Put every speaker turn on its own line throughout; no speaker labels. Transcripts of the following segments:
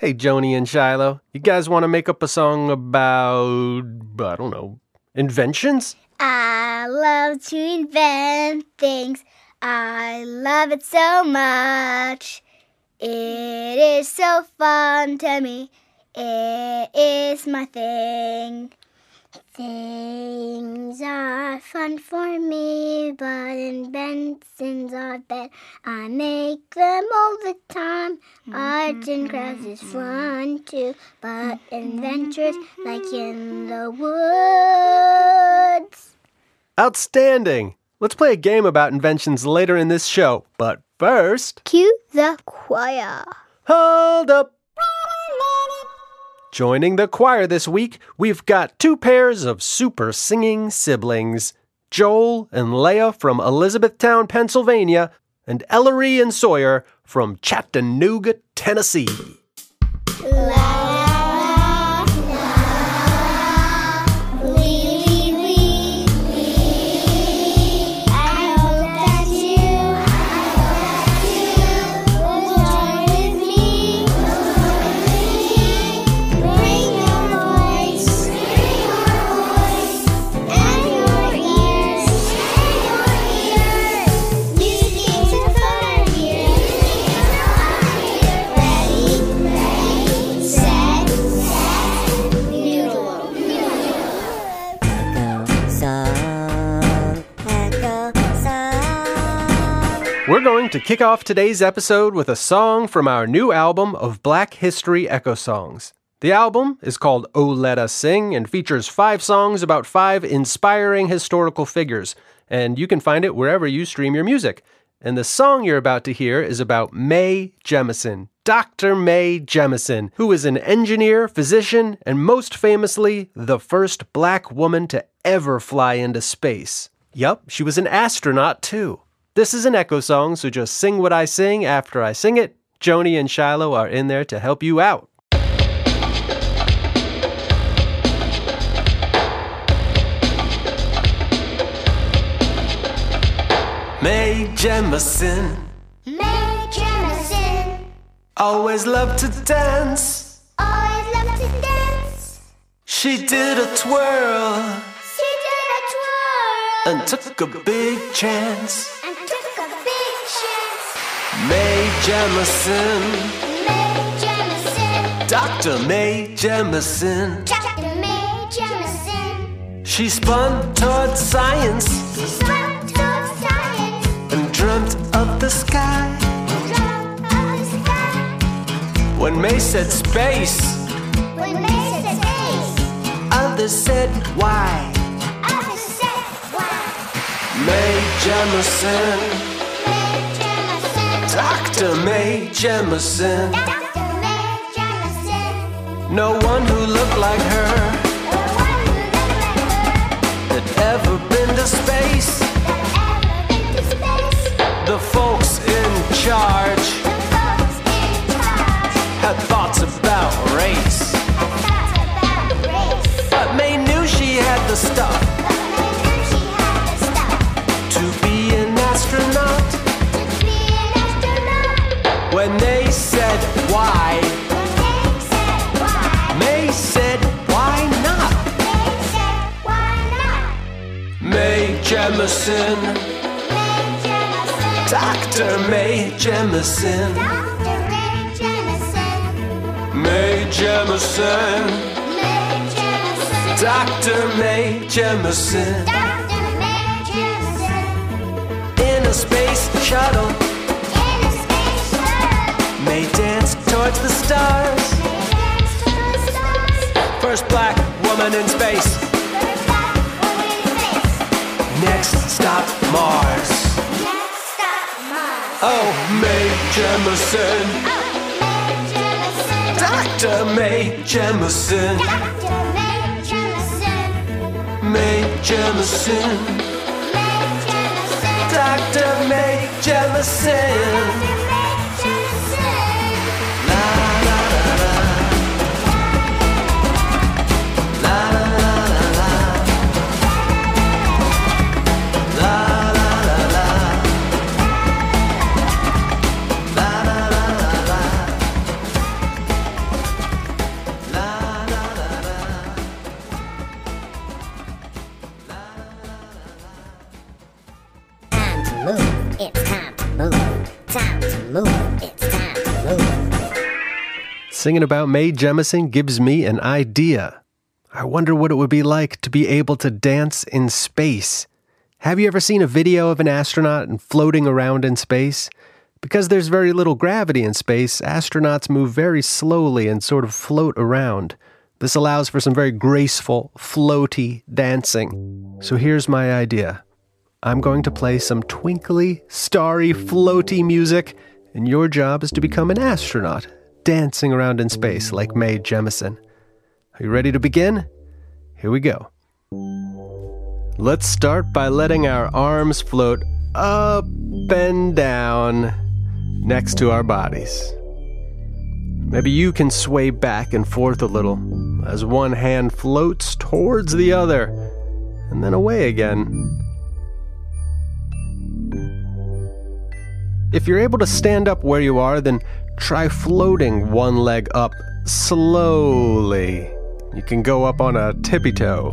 Hey, Joni and Shiloh, you guys want to make up a song about, I don't know, inventions?
I love to invent things. I love it so much. It is so fun to me. It is my thing. Things are fun for me, but inventions are bad. I make them all the time. Art and crafts is mm-hmm. fun too, but mm-hmm. adventures mm-hmm. like in the woods.
Outstanding! Let's play a game about inventions later in this show, but first,
Cue the choir.
hold up! Joining the choir this week, we've got two pairs of super singing siblings Joel and Leah from Elizabethtown, Pennsylvania, and Ellery and Sawyer from Chattanooga, Tennessee. To kick off today's episode with a song from our new album of Black History Echo Songs. The album is called Oh Let Us Sing and features five songs about five inspiring historical figures, and you can find it wherever you stream your music. And the song you're about to hear is about Mae Jemison, Dr. Mae Jemison, who is an engineer, physician, and most famously, the first black woman to ever fly into space. Yup, she was an astronaut too. This is an echo song, so just sing what I sing after I sing it. Joni and Shiloh are in there to help you out. Mae Jemison
Mae Jemison,
always loved to dance.
always loved to dance.
She did a twirl
She did a twirl
and took a big chance. Mae Jemison,
Mae Jemison,
Dr. Mae Jemison.
Dr. Mae Jemison,
She spun toward science
swam towards science,
and dreamt of the sky.
drop of the sky.
When Mae said space,
When Mae said space,
others said why.
others said why.
Mae Jemison, Dr. Mae Jemison.
Dr. Mae Jemison,
No one who looked like her
the one who looked like her,
had ever been to space. Jemison, Dr.
Mae Jemison. Mae Jemison,
Dr.
Mae Jemison.
In a space shuttle, Mae dance towards the stars. First black woman in space. Mars.
Next stop, Mars.
Oh, Mae Jemison,
Oh, Mae Jemison,
Dr. Mae Jemison,
Dr. Mae Jemison,
Mae Jemison,
Mae
Dr. Mae Jemison.
Dr. Mae Jemison.
move. It's time to move. Time to move. It's time to move. Singing about Mae Jemison gives me an idea. I wonder what it would be like to be able to dance in space. Have you ever seen a video of an astronaut and floating around in space? Because there's very little gravity in space, astronauts move very slowly and sort of float around. This allows for some very graceful, floaty dancing. So here's my idea. I'm going to play some twinkly, starry, floaty music, and your job is to become an astronaut, dancing around in space like Mae Jemison. Are you ready to begin? Here we go. Let's start by letting our arms float up and down next to our bodies. Maybe you can sway back and forth a little as one hand floats towards the other and then away again. If you're able to stand up where you are, then try floating one leg up slowly. You can go up on a tippy toe.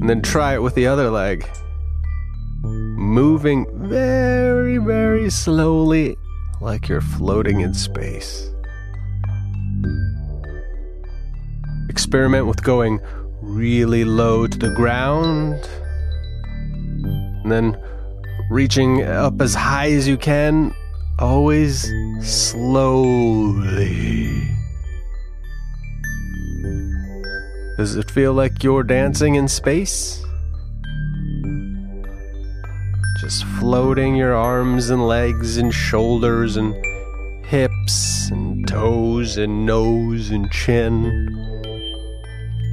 And then try it with the other leg. Moving very, very slowly, like you're floating in space. Experiment with going really low to the ground. And then reaching up as high as you can, always slowly. Does it feel like you're dancing in space? Just floating your arms and legs and shoulders and hips and toes and nose and chin.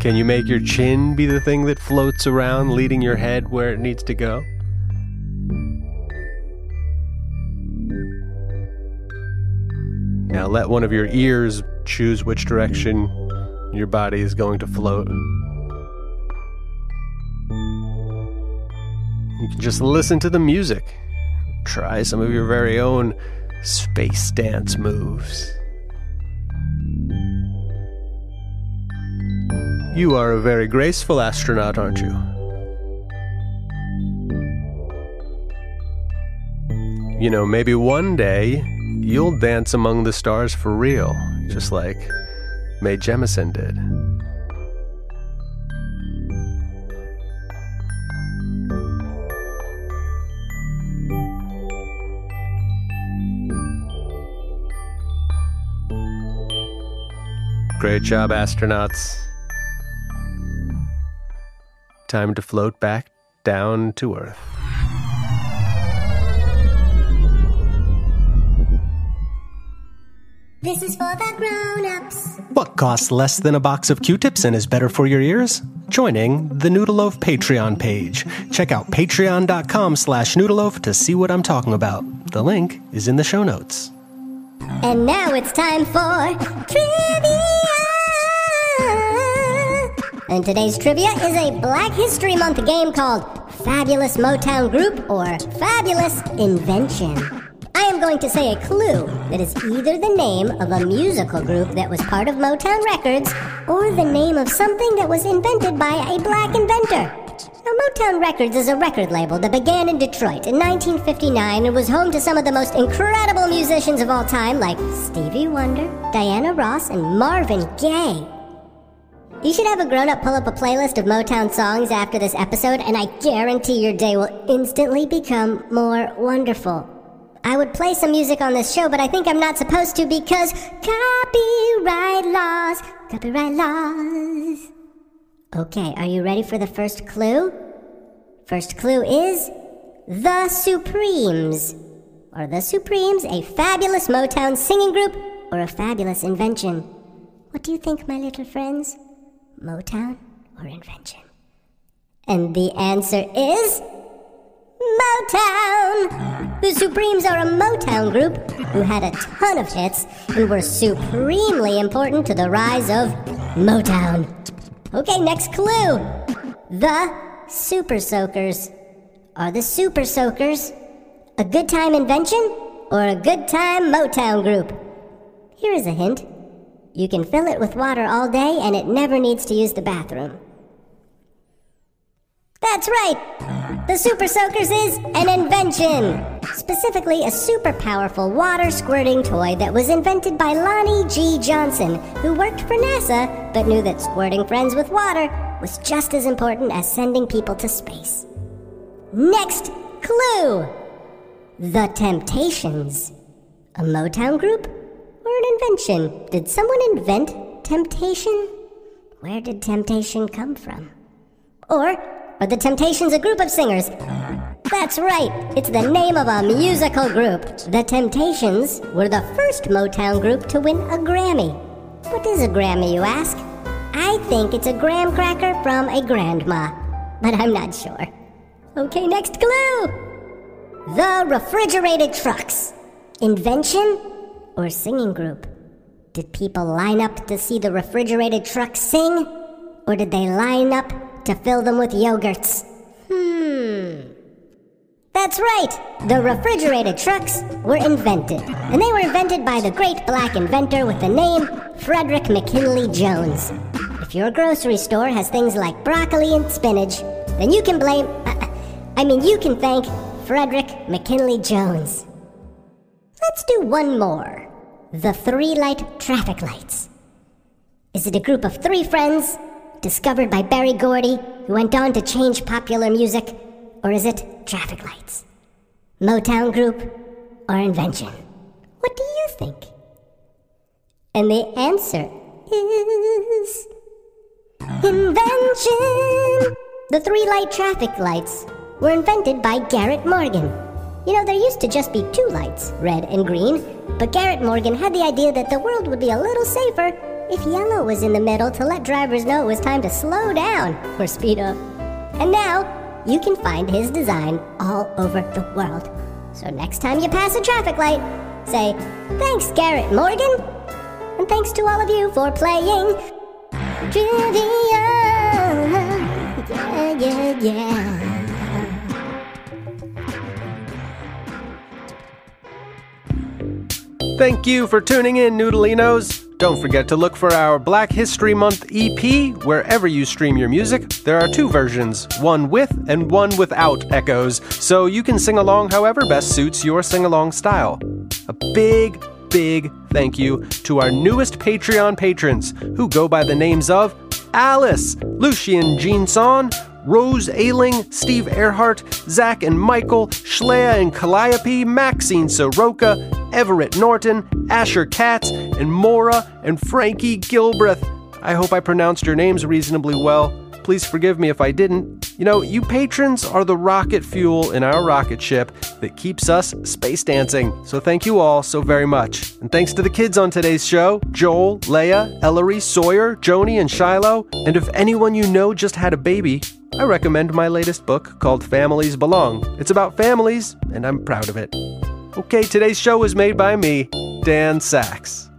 Can you make your chin be the thing that floats around, leading your head where it needs to go? Now let one of your ears choose which direction your body is going to float. You can just listen to the music. Try some of your very own space dance moves. You are a very graceful astronaut, aren't you? You know, maybe one day you'll dance among the stars for real, just like Mae Jemison did. Great job, astronauts. Time to float back down to Earth.
This is for the grown-ups.
What costs less than a box of Q-tips and is better for your ears? Joining the Noodleloaf Patreon page. Check out patreon.com slash noodleloaf to see what I'm talking about. The link is in the show notes.
And now it's time for trivia. And today's trivia is a Black History Month game called Fabulous Motown Group or Fabulous Invention. Am going to say a clue that is either the name of a musical group that was part of Motown Records or the name of something that was invented by a black inventor. Now, Motown Records is a record label that began in Detroit in 1959 and was home to some of the most incredible musicians of all time, like Stevie Wonder, Diana Ross, and Marvin Gaye. You should have a grown up pull up a playlist of Motown songs after this episode, and I guarantee your day will instantly become more wonderful. I would play some music on this show, but I think I'm not supposed to because copyright laws, copyright laws. Okay, are you ready for the first clue? First clue is The Supremes. Are The Supremes a fabulous Motown singing group or a fabulous invention? What do you think, my little friends? Motown or invention? And the answer is Motown! The Supremes are a Motown group who had a ton of hits and were supremely important to the rise of Motown. Okay, next clue. The Super Soakers. Are the Super Soakers a good time invention or a good time Motown group? Here is a hint. You can fill it with water all day and it never needs to use the bathroom. That's right. The Super Soakers is an invention. Specifically, a super powerful water squirting toy that was invented by Lonnie G. Johnson, who worked for NASA but knew that squirting friends with water was just as important as sending people to space. Next clue The Temptations. A Motown group or an invention? Did someone invent temptation? Where did temptation come from? Or are the Temptations a group of singers? That's right, it's the name of a musical group. The Temptations were the first Motown group to win a Grammy. What is a Grammy, you ask? I think it's a graham cracker from a grandma, but I'm not sure. Okay, next clue The Refrigerated Trucks. Invention or singing group? Did people line up to see the refrigerated trucks sing? Or did they line up to fill them with yogurts. Hmm. That's right! The refrigerated trucks were invented. And they were invented by the great black inventor with the name Frederick McKinley Jones. If your grocery store has things like broccoli and spinach, then you can blame. Uh, I mean, you can thank Frederick McKinley Jones. Let's do one more the three light traffic lights. Is it a group of three friends discovered by Berry Gordy, who went on to change popular music? Or is it traffic lights? Motown group or invention? What do you think? And the answer is invention. The three light traffic lights were invented by Garrett Morgan. You know, there used to just be two lights, red and green, but Garrett Morgan had the idea that the world would be a little safer if yellow was in the middle to let drivers know it was time to slow down or speed up. And now, you can find his design all over the world. So next time you pass a traffic light, say, Thanks, Garrett Morgan! And thanks to all of you for playing Trivia! Yeah, yeah, yeah.
Thank you for tuning in, Noodleinos. Don't forget to look for our Black History Month EP wherever you stream your music. There are two versions, one with and one without echoes, so you can sing along however best suits your sing along style. A big, big thank you to our newest Patreon patrons who go by the names of Alice, Lucian Jeanson, Rose Ailing, Steve Earhart, Zach and Michael, Shlea and Calliope, Maxine Soroka, Everett Norton, Asher Katz, and Mora and Frankie Gilbreth. I hope I pronounced your names reasonably well. Please forgive me if I didn't. You know, you patrons are the rocket fuel in our rocket ship that keeps us space dancing. So thank you all so very much. And thanks to the kids on today's show Joel, Leia, Ellery, Sawyer, Joni, and Shiloh. And if anyone you know just had a baby, I recommend my latest book called Families Belong. It's about families, and I'm proud of it. Okay, today's show was made by me, Dan Saks.